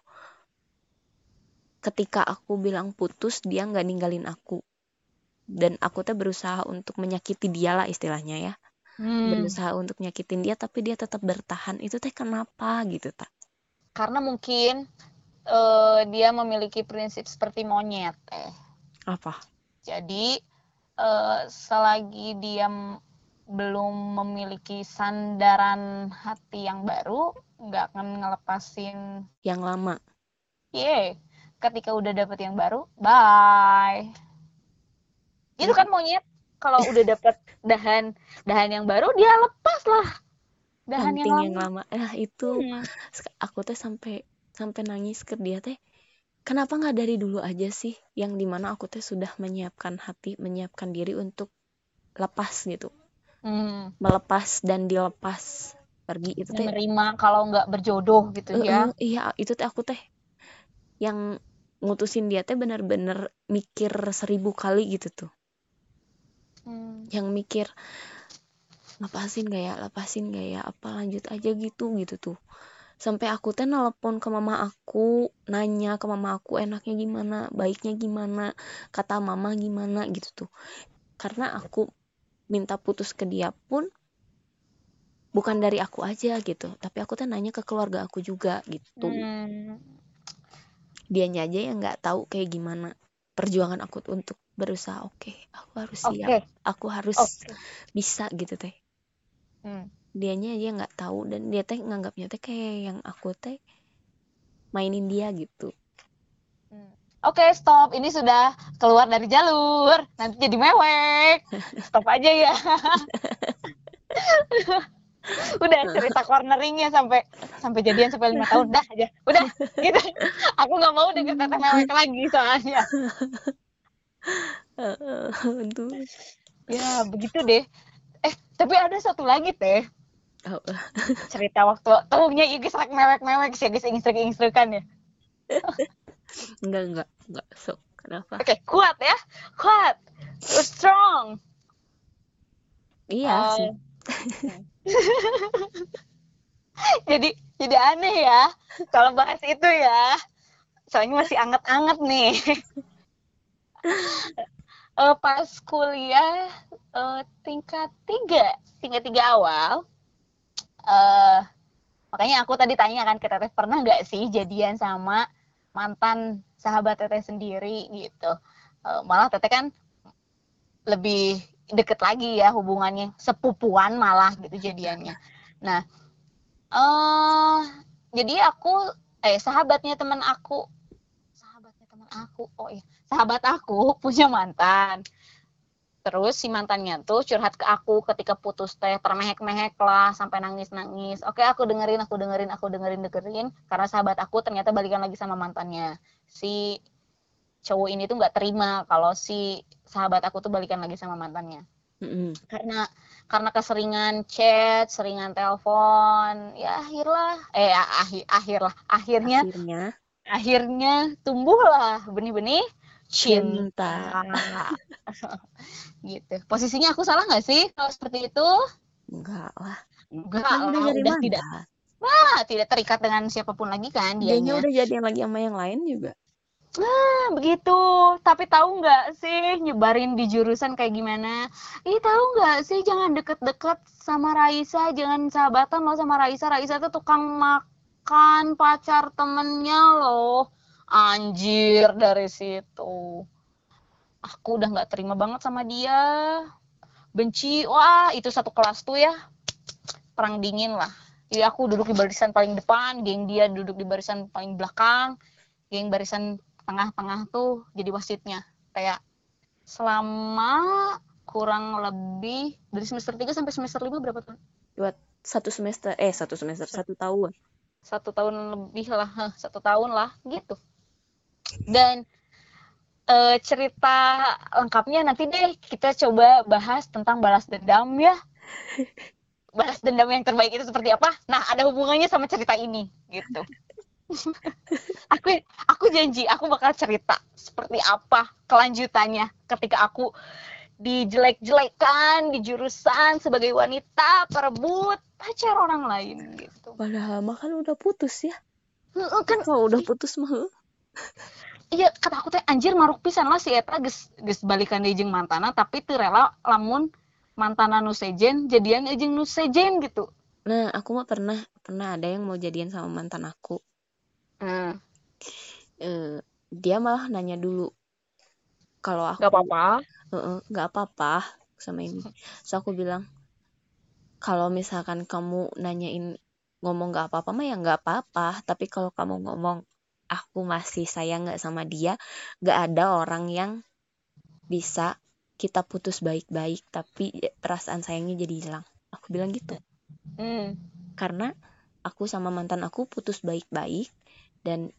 Ketika aku bilang putus dia nggak ninggalin aku. Dan aku tuh berusaha untuk menyakiti dia lah istilahnya ya. Hmm. berusaha untuk nyakitin dia tapi dia tetap bertahan. Itu teh kenapa? Gitu tak Karena mungkin eh, dia memiliki prinsip seperti monyet eh. apa? Jadi eh, selagi dia belum memiliki sandaran hati yang baru, nggak akan ngelepasin. yang lama Ye, ketika udah dapet yang baru, bye. Itu kan monyet. Kalau udah dapet dahan dahan yang baru, dia lepas lah. Dahan yang yang lama. lama nah itu Hmm. Aku teh sampai sampai nangis ke dia teh kenapa nggak dari dulu aja sih yang di mana aku teh sudah menyiapkan hati menyiapkan diri untuk lepas gitu Hmm. melepas dan dilepas pergi itu teh Menerima kalau nggak berjodoh gitu Eh, ya. eh, iya itu teh aku teh yang ngutusin dia teh bener-bener mikir seribu kali gitu tuh Hmm. yang mikir lepasin gak ya lepasin gak ya apa lanjut aja gitu gitu tuh sampai aku teh nelpon ke mama aku nanya ke mama aku enaknya gimana? Baiknya gimana? Kata mama gimana? gitu tuh. Karena aku minta putus ke dia pun bukan dari aku aja gitu. Tapi aku teh nanya ke keluarga aku juga gitu. Hmm. dianya aja yang nggak tahu kayak gimana perjuangan aku tuh untuk berusaha. Oke aku harus siap. Aku harus oke. bisa gitu teh. Hmm. Dianya aja nggak tahu dan dia teh nganggapnya teh kayak yang aku teh mainin dia gitu Hmm. Oke, stop. Ini sudah keluar dari jalur. Nanti jadi mewek. Stop aja ya. Udah cerita corneringnya sampai sampai jadian sampai lima tahun dah aja. Udah gitu. Aku nggak mau denger teteh mewek lagi soalnya. Ya begitu deh. Eh tapi ada satu lagi teh. Oh, cerita waktu tuhnya ya guys rek mewek-mewek sih guys instruk-instrukan ya. Enggak enggak enggak. Sok kenapa? Oke kuat ya. Kuat. Strong. Iya sih. Jadi jadi aneh ya. Kalau bahas itu ya. Soalnya masih anget-anget nih. Eh, pas kuliah eh, tingkat tiga. Tingkat tiga awal eh makanya aku tadi tanya kan ke Teteh pernah nggak sih jadian sama mantan sahabat Teteh sendiri gitu? Eh, malah Teteh kan lebih deket lagi ya hubungannya sepupuan malah gitu jadiannya. Nah eh jadi aku eh sahabatnya teman aku sahabatnya teman aku oh iya sahabat aku punya mantan terus si mantannya tuh curhat ke aku ketika putus teh termehek-mehek lah sampai nangis-nangis. Oke aku dengerin aku dengerin aku dengerin dengerin karena sahabat aku ternyata balikan lagi sama mantannya. Si cowok ini tuh nggak terima kalau si sahabat aku tuh balikan lagi sama mantannya. Mm-mm. karena karena keseringan chat, seringan telepon, ya akhirlah eh akhir akhirlah akhirnya akhirnya. akhirnya tumbuhlah benih-benih cinta. Gitu. Posisinya aku salah nggak sih kalau seperti itu? enggak lah Enggak kan udah lah, jadi udah tidak mantan ah, tidak terikat dengan siapa pun lagi kan dianya dianya. udah jadian lagi sama yang lain juga Nah, begitu. Tapi tahu nggak sih nyebarin di jurusan kayak gimana? Ih, tahu nggak sih jangan deket-deket sama Raisa, jangan sahabatan lo sama Raisa. Raisa tuh tukang makan pacar temennya loh. Anjir dari situ. Aku udah nggak terima banget sama dia. Benci, wah itu satu kelas tuh ya. Perang dingin lah. Jadi aku duduk di barisan paling depan, geng dia duduk di barisan paling belakang, geng barisan tengah-tengah tuh jadi wasitnya kayak selama kurang lebih dari semester 3 sampai semester 5 berapa tahun? buat satu semester eh satu semester satu tahun Satu tahun lebih lah, satu tahun lah gitu. Dan eh, cerita lengkapnya nanti deh kita coba bahas tentang balas dendam ya. Balas dendam yang terbaik itu seperti apa? Nah, ada hubungannya sama cerita ini gitu. aku aku janji aku bakal cerita seperti apa kelanjutannya ketika aku dijelek-jelekan di jurusan sebagai wanita perebut pacar orang lain gitu. padahal mah kan udah putus ya Kan kalau udah putus mah. Iya kata aku teh anjir maruk pisan lah si eta geus geus balikan deui jeung mantana tapi teu rela lamun mantana nu sejen jadian jeung nu sejen gitu. nah aku mah pernah pernah ada yang mau jadian sama mantan aku Hmm, eh dia malah nanya dulu kalau aku gak apa-apa. Heeh, nggak apa-apa sama ini. So aku bilang kalau misalkan kamu nanyain ngomong nggak apa-apa mah ya nggak apa-apa. Tapi kalau kamu ngomong aku masih sayang nggak sama dia, nggak ada orang yang bisa kita putus baik-baik tapi perasaan sayangnya jadi hilang. Aku bilang gitu. Hmm. Karena aku sama mantan aku putus baik-baik dan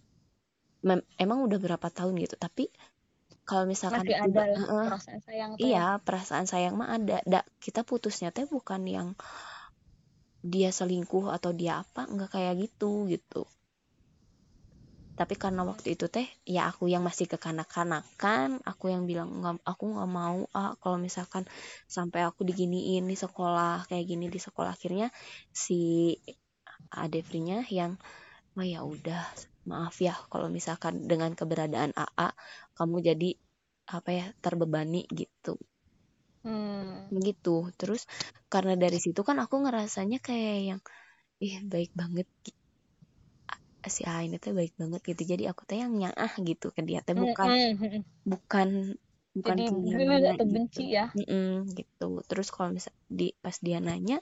emang udah berapa tahun gitu. Tapi kalau misalkan Masih ada tiba- Heeh, perasaan sayang tuh. Iya, perasaan sayang mah ada. Da, kita putusnya teh bukan yang dia selingkuh atau dia apa, nggak kayak gitu gitu. Tapi karena waktu itu teh, ya aku yang masih kekanak-kanakan, aku yang bilang nggak, aku nggak mau ah kalau misalkan sampai aku diginiin di sekolah kayak gini di sekolah. Akhirnya si Adevrinya yang, oh ya udah, maaf ya kalau misalkan dengan keberadaan AA kamu jadi apa ya terbebani gitu. Hmm. gitu. Terus karena dari situ kan aku ngerasanya kayak yang ih baik banget gi- A- si A ini teh baik banget gitu. Jadi aku teh yang nyaah gitu ke dia teh bukan Hmm, hmm, hmm. bukan bukan Jadi atau gitu. benci ya. Mm-mm, gitu. Terus kalau misal di pas dia nanya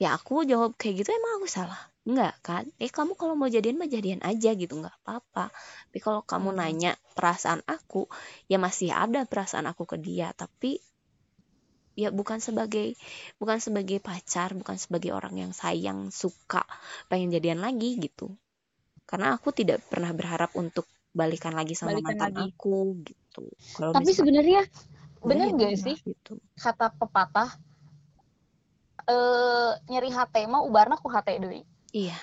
ya aku jawab kayak gitu emang aku salah? Enggak kan? Eh kamu kalau mau jadian mah jadian aja gitu. Nggak apa-apa. Tapi kalau kamu nanya perasaan aku ya masih ada perasaan aku ke dia. Tapi ya bukan sebagai bukan sebagai pacar bukan sebagai orang yang sayang suka pengen jadian lagi gitu karena aku tidak pernah berharap untuk balikan lagi sama Balikan mantan lagi. aku gitu kalau Tapi sebenarnya udah bener ya gak udah, sih gitu kata pepatah eh nyeri hate mah ubarna ku hate deui Iya.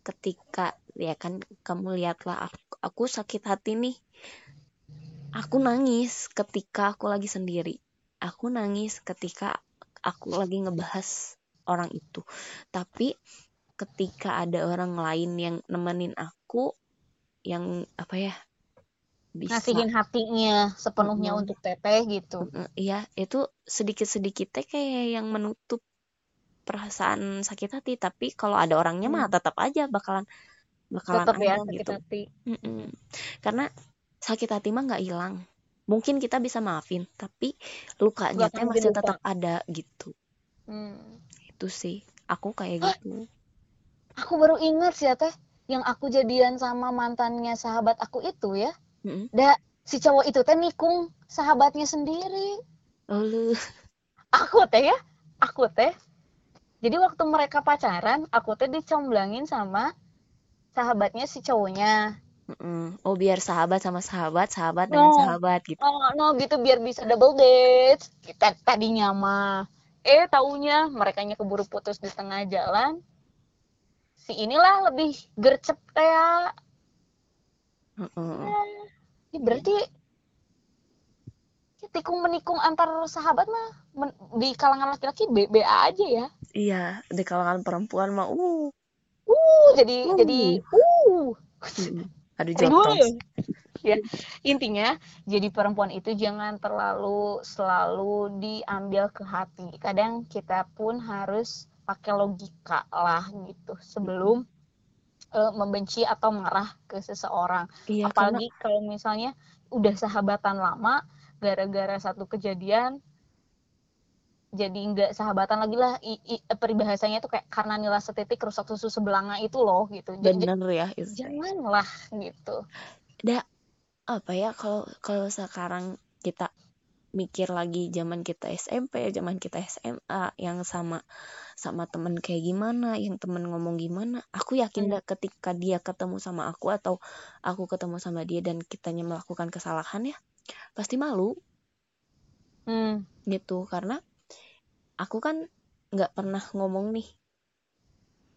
Ketika ya kan kamu lihatlah aku, aku sakit hati nih. Aku nangis ketika aku lagi sendiri. Aku nangis ketika aku lagi ngebahas orang itu. Tapi ketika ada orang lain yang nemenin aku yang apa ya bisa ngasihin hatinya sepenuhnya Mm-mm. untuk teteh gitu Mm, Iya, itu sedikit-sedikit teh kayak yang menutup perasaan sakit hati. Tapi kalau ada orangnya mah Hmm. tetap aja bakalan bakalan tetap ya sakit gitu. hati Mm-mm. Karena sakit hati mah nggak hilang. Mungkin kita bisa maafin, tapi lukanya teh masih tetap ada gitu. Hmm. Itu sih. Aku kayak gitu. Aku baru ingat sih ya teh yang aku jadian sama mantannya sahabat aku itu ya Mm-mm. da si cowok itu teh nikung sahabatnya sendiri Oh, lu. aku teh ya aku teh jadi waktu mereka pacaran aku teh dicomblangin sama sahabatnya si cowoknya Mm-mm. Oh, biar sahabat sama sahabat, sahabat dengan No. sahabat gitu. oh no gitu biar bisa double date kita tadinya mah eh taunya mereka keburu putus di tengah jalan si inilah lebih gercep kayak Mm-mm. Ya, berarti ya, tikung menikung antar sahabat mah men- di kalangan laki-laki BBA aja ya. Iya, di kalangan perempuan mah uh. Uh, jadi Uh. jadi uh. Aduh jokes. Ya, intinya jadi perempuan itu jangan terlalu selalu diambil ke hati. Kadang kita pun harus pakai logika lah gitu sebelum eh, membenci atau marah ke seseorang. Iya, karena apalagi kalau misalnya udah sahabatan lama gara-gara satu kejadian jadi nggak sahabatan lagi lah I, i- peribahasanya tuh kayak karena nilai setitik rusak susu sebelanga itu loh gitu bener ya itu. janganlah gitu Da, apa ya kalau kalau sekarang kita mikir lagi zaman kita SMP, zaman kita SMA yang sama sama temen kayak gimana, yang temen ngomong gimana, aku yakin Hmm. ketika dia ketemu sama aku atau aku ketemu sama dia dan kitanya melakukan kesalahan ya, pasti malu hmm. gitu karena aku kan nggak pernah ngomong nih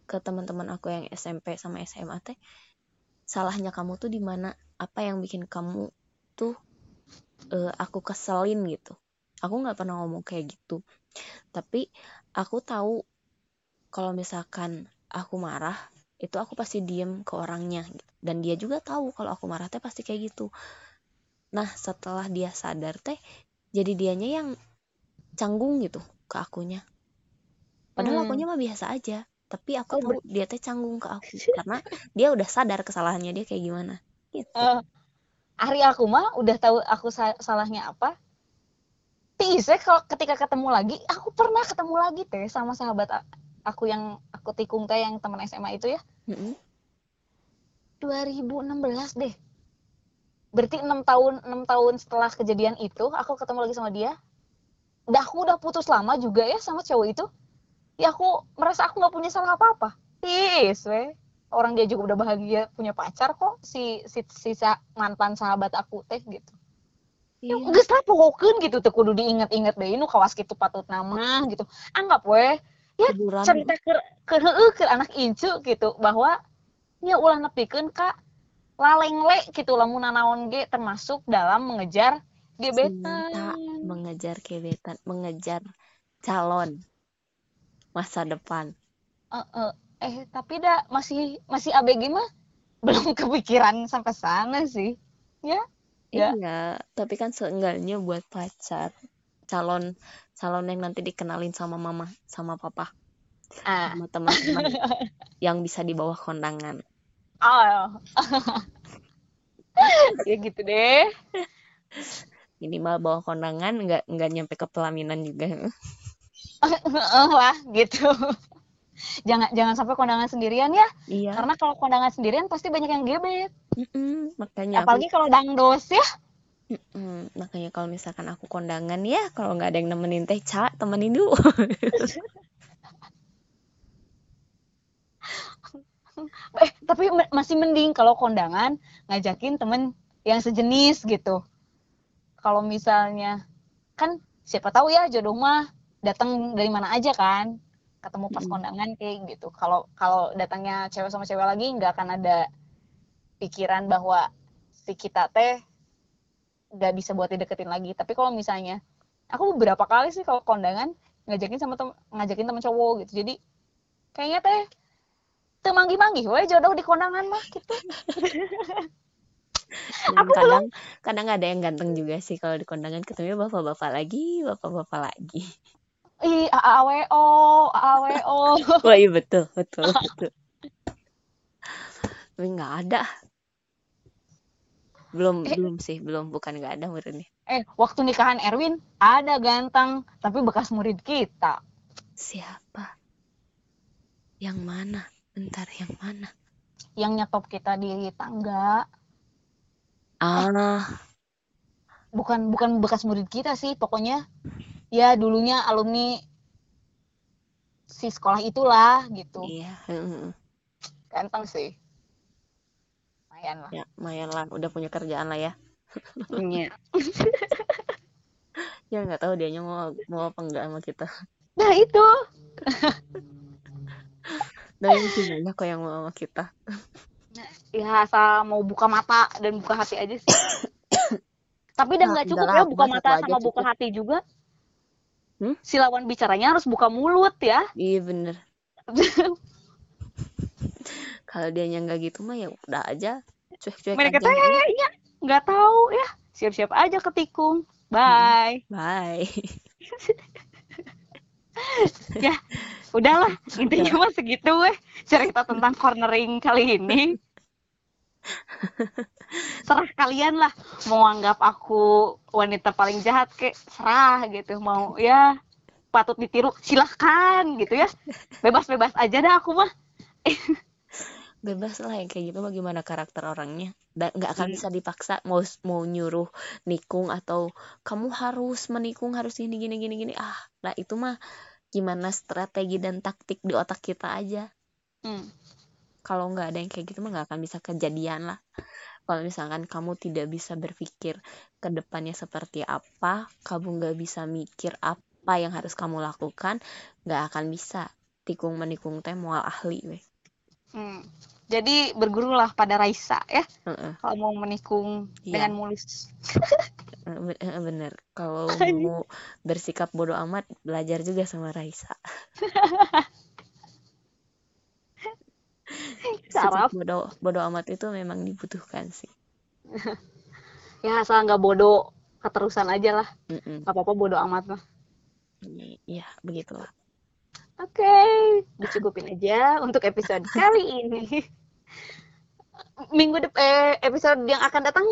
ke teman-teman aku yang SMP sama SMA teh salahnya kamu tuh di mana apa yang bikin kamu tuh eh, aku keselin gitu. Aku nggak pernah ngomong kayak gitu. Tapi aku tahu kalau misalkan aku marah itu aku pasti diem ke orangnya. Gitu. dan dia juga tahu kalau aku marah teh pasti kayak gitu. Nah setelah dia sadar teh jadi dianya yang canggung gitu ke akunya. Padahal Hmm. akunya mah biasa aja tapi aku Oh, tahu dia teh canggung ke aku karena dia udah sadar kesalahannya dia kayak gimana gitu. Eh, hari aku mah udah tahu aku sa- salahnya apa Tiise kalau ketika ketemu lagi aku pernah ketemu lagi teh sama sahabat aku yang aku tikung teh yang teman SMA itu ya Mm-mm. 2016 deh. Berarti enam tahun enam tahun setelah kejadian itu aku ketemu lagi sama dia. Udah aku udah putus lama juga ya sama cowok itu. Ya aku merasa aku nggak punya salah apa-apa. Tis, we. Orang dia juga udah bahagia punya pacar kok si si, si sa- mantan sahabat aku teh gitu. Ya Iya. geus lah pohokeun gitu teu kudu diinget-inget deui nu kawas kitu patut nama gitu. Anggap we ya Hiburan. cerita ke ke ke anak incu gitu bahwa nya ulah nepikeun ka lalengle gitu lamun nanaon ge termasuk dalam mengejar Cinta gebetan. mengejar gebetan mengejar calon masa depan Eh, eh, eh tapi dah masih masih ABG mah belum kepikiran sampai sana sih. Ya. Ya. iya tapi kan seenggaknya buat pacar calon calon yang nanti dikenalin sama mama sama papa Ah. sama teman-teman yang bisa di bawah kondangan Oh. ya gitu deh. minimal bawah kondangan nggak nggak nyampe ke pelaminan juga lah gitu. Jangan jangan sampai kondangan sendirian ya. iya Karena kalau kondangan sendirian pasti banyak yang gebet. Mm-mm, makanya aku Apalagi kalau dangdos ya. Mm-mm, makanya kalau misalkan aku kondangan ya kalau nggak ada yang nemenin teh ca temenin dulu Eh, tapi masih mending kalau kondangan ngajakin temen yang sejenis gitu. Kalau misalnya kan siapa tahu ya jodoh mah datang dari mana aja kan ketemu pas kondangan kayak gitu. Kalau kalau datangnya cewek sama cewek lagi nggak akan ada pikiran bahwa si kita teh nggak bisa buat dideketin lagi. Tapi kalau misalnya aku beberapa kali sih kalau kondangan ngajakin sama tem ngajakin teman cowok gitu. Jadi kayaknya teh temanggi manggi we jodoh di kondangan mah gitu. Dan aku belum. kadang kadang ada yang ganteng juga sih kalau di kondangan ketemu bapak-bapak lagi, bapak-bapak lagi. Ih AAWO AAWO Wah iya betul betul betul. Tapi nggak ada, belum eh belum sih belum bukan nggak ada menurutnya. eh waktu nikahan Erwin ada ganteng tapi bekas murid kita Siapa? Yang mana? Bentar yang mana? yang nyetop kita di tangga eh Ah bukan bukan bekas murid kita sih pokoknya ya dulunya alumni si sekolah itulah gitu iya, ganteng sih lumayan lah ya lumayan lah, udah punya kerjaan lah ya. Iya. Ya nggak tahu dianya mau mau apa enggak sama kita. nah itu Dan sih banyak kok yang mau sama kita. ya asal mau buka mata dan buka hati aja sih tapi dan Nah, nggak cukup udahlah ya buka mata sama buka cukup. hati juga Hmm? si lawan bicaranya harus buka mulut ya Iya bener. Kalau dianya nggak gitu mah ya udah aja cuek-cuek mereka aja. teh ya nggak tahu ya siap-siap aja ketikung bye Bye. ya udahlah Udah. intinya mah segitu weh cerita tentang cornering kali ini serah kalian lah mau anggap aku wanita paling jahat kek serah gitu mau ya patut ditiru silahkan gitu ya bebas-bebas aja dah aku mah Bebas lah yang kayak gitu bagaimana karakter orangnya. Dan nggak akan Hmm. bisa dipaksa mau mau nyuruh nikung atau kamu harus menikung harus gini gini gini gini. Ah, lah itu mah gimana strategi dan taktik di otak kita aja. Hmm. Kalau nggak ada yang kayak gitu mah nggak akan bisa kejadian lah. Kalau misalkan kamu tidak bisa berpikir ke depannya seperti apa, kamu nggak bisa mikir apa yang harus kamu lakukan, nggak akan bisa tikung menikung teh mual ahli weh. Hmm. Jadi bergurulah pada Raisa ya Heeh, kalau mau menikung Iya. dengan mulus. eh, be- bener. Kalau mau bersikap bodoh amat, belajar juga sama Raisa. Saraf. bodoh bodoh amat itu memang dibutuhkan sih. Ya asal nggak bodoh keterusan aja lah. Gak apa-apa bodoh amat mah. Iya, begitulah. Oke, dicukupin aja untuk episode kali ini. Minggu depan eh, episode yang akan datang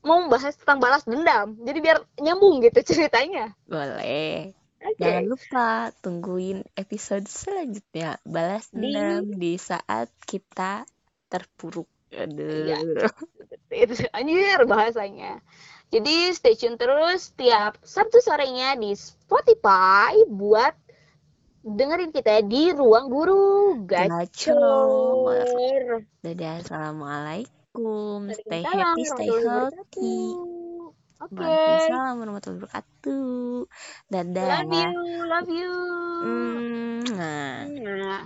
mau bahas tentang balas dendam. Jadi biar nyambung gitu ceritanya. Boleh. Oke. Jangan lupa tungguin episode selanjutnya. Balas Di- dendam di saat kita terpuruk. Iya. Aduh. Itu anjir bahasanya. Jadi stay tune terus tiap Sabtu sorenya di Spotify buat dengerin kita di Ruang Guru Gacor. Dadah, assalamualaikum. Stay happy, stay healthy. Oke. Waalaikumsalam warahmatullahi wabarakatuh. Dadah. Love you, love you. Mm, nah. Nah.